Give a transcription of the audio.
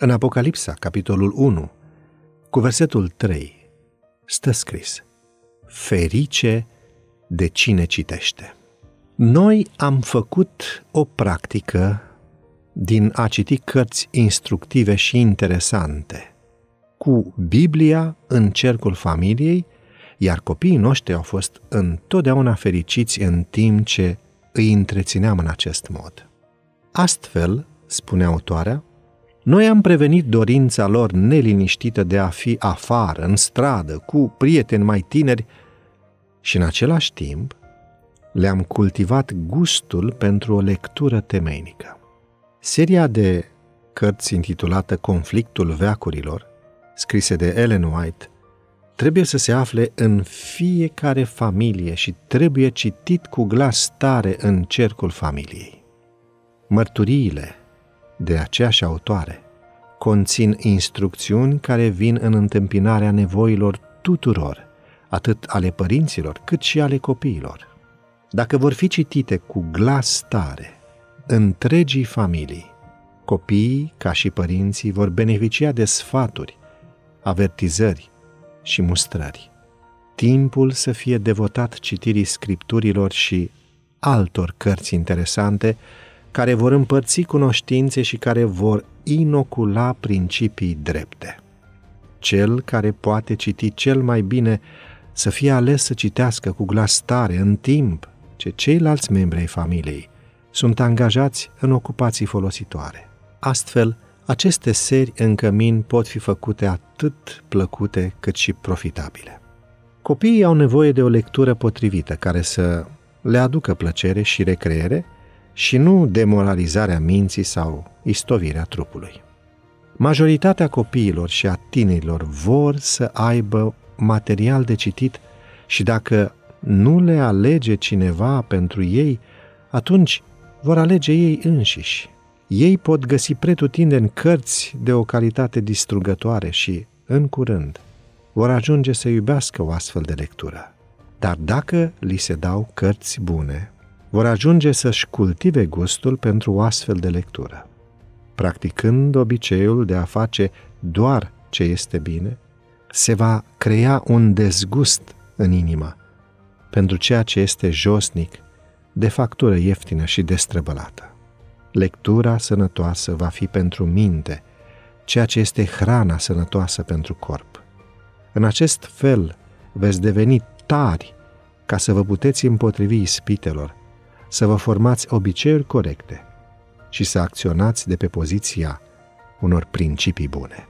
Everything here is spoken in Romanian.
În Apocalipsa, capitolul 1, cu versetul 3, stă scris Ferice de cine citește. Noi am făcut o practică din a citi cărți instructive și interesante, cu Biblia în cercul familiei, iar copiii noștri au fost întotdeauna fericiți în timp ce îi întrețineam în acest mod. Astfel, spune autoarea, noi am prevenit dorința lor neliniștită de a fi afară, în stradă, cu prieteni mai tineri și în același timp le-am cultivat gustul pentru o lectură temeinică. Seria de cărți intitulată Conflictul veacurilor, scrise de Ellen White, trebuie să se afle în fiecare familie și trebuie citit cu glas tare în cercul familiei. Mărturiile de aceeași autoare conțin instrucțiuni care vin în întâmpinarea nevoilor tuturor, atât ale părinților cât și ale copiilor. Dacă vor fi citite cu glas tare, întregii familii, copiii, ca și părinții, vor beneficia de sfaturi, avertizări și mustrări. Timpul să fie devotat citirii scripturilor și altor cărți interesante care vor împărți cunoștințe și care vor inocula principii drepte. Cel care poate citi cel mai bine să fie ales să citească cu glas tare în timp ce ceilalți membri ai familiei sunt angajați în ocupații folositoare. Astfel, aceste seri în cămin pot fi făcute atât plăcute cât și profitabile. Copiii au nevoie de o lectură potrivită care să le aducă plăcere și recreere și nu demoralizarea minții sau istovirea trupului. Majoritatea copiilor și a tinerilor vor să aibă material de citit și dacă nu le alege cineva pentru ei, atunci vor alege ei înșiși. Ei pot găsi pretutindeni cărți de o calitate distrugătoare și, în curând, vor ajunge să iubească o astfel de lectură. Dar dacă li se dau cărți bune, vor ajunge să-și cultive gustul pentru o astfel de lectură. Practicând obiceiul de a face doar ce este bine, se va crea un dezgust în inima pentru ceea ce este josnic, de factură ieftină și destrăbălată. Lectura sănătoasă va fi pentru minte, ceea ce este hrana sănătoasă pentru corp. În acest fel veți deveni tari ca să vă puteți împotrivi ispitelor, să vă formați obiceiuri corecte și să acționați de pe poziția unor principii bune.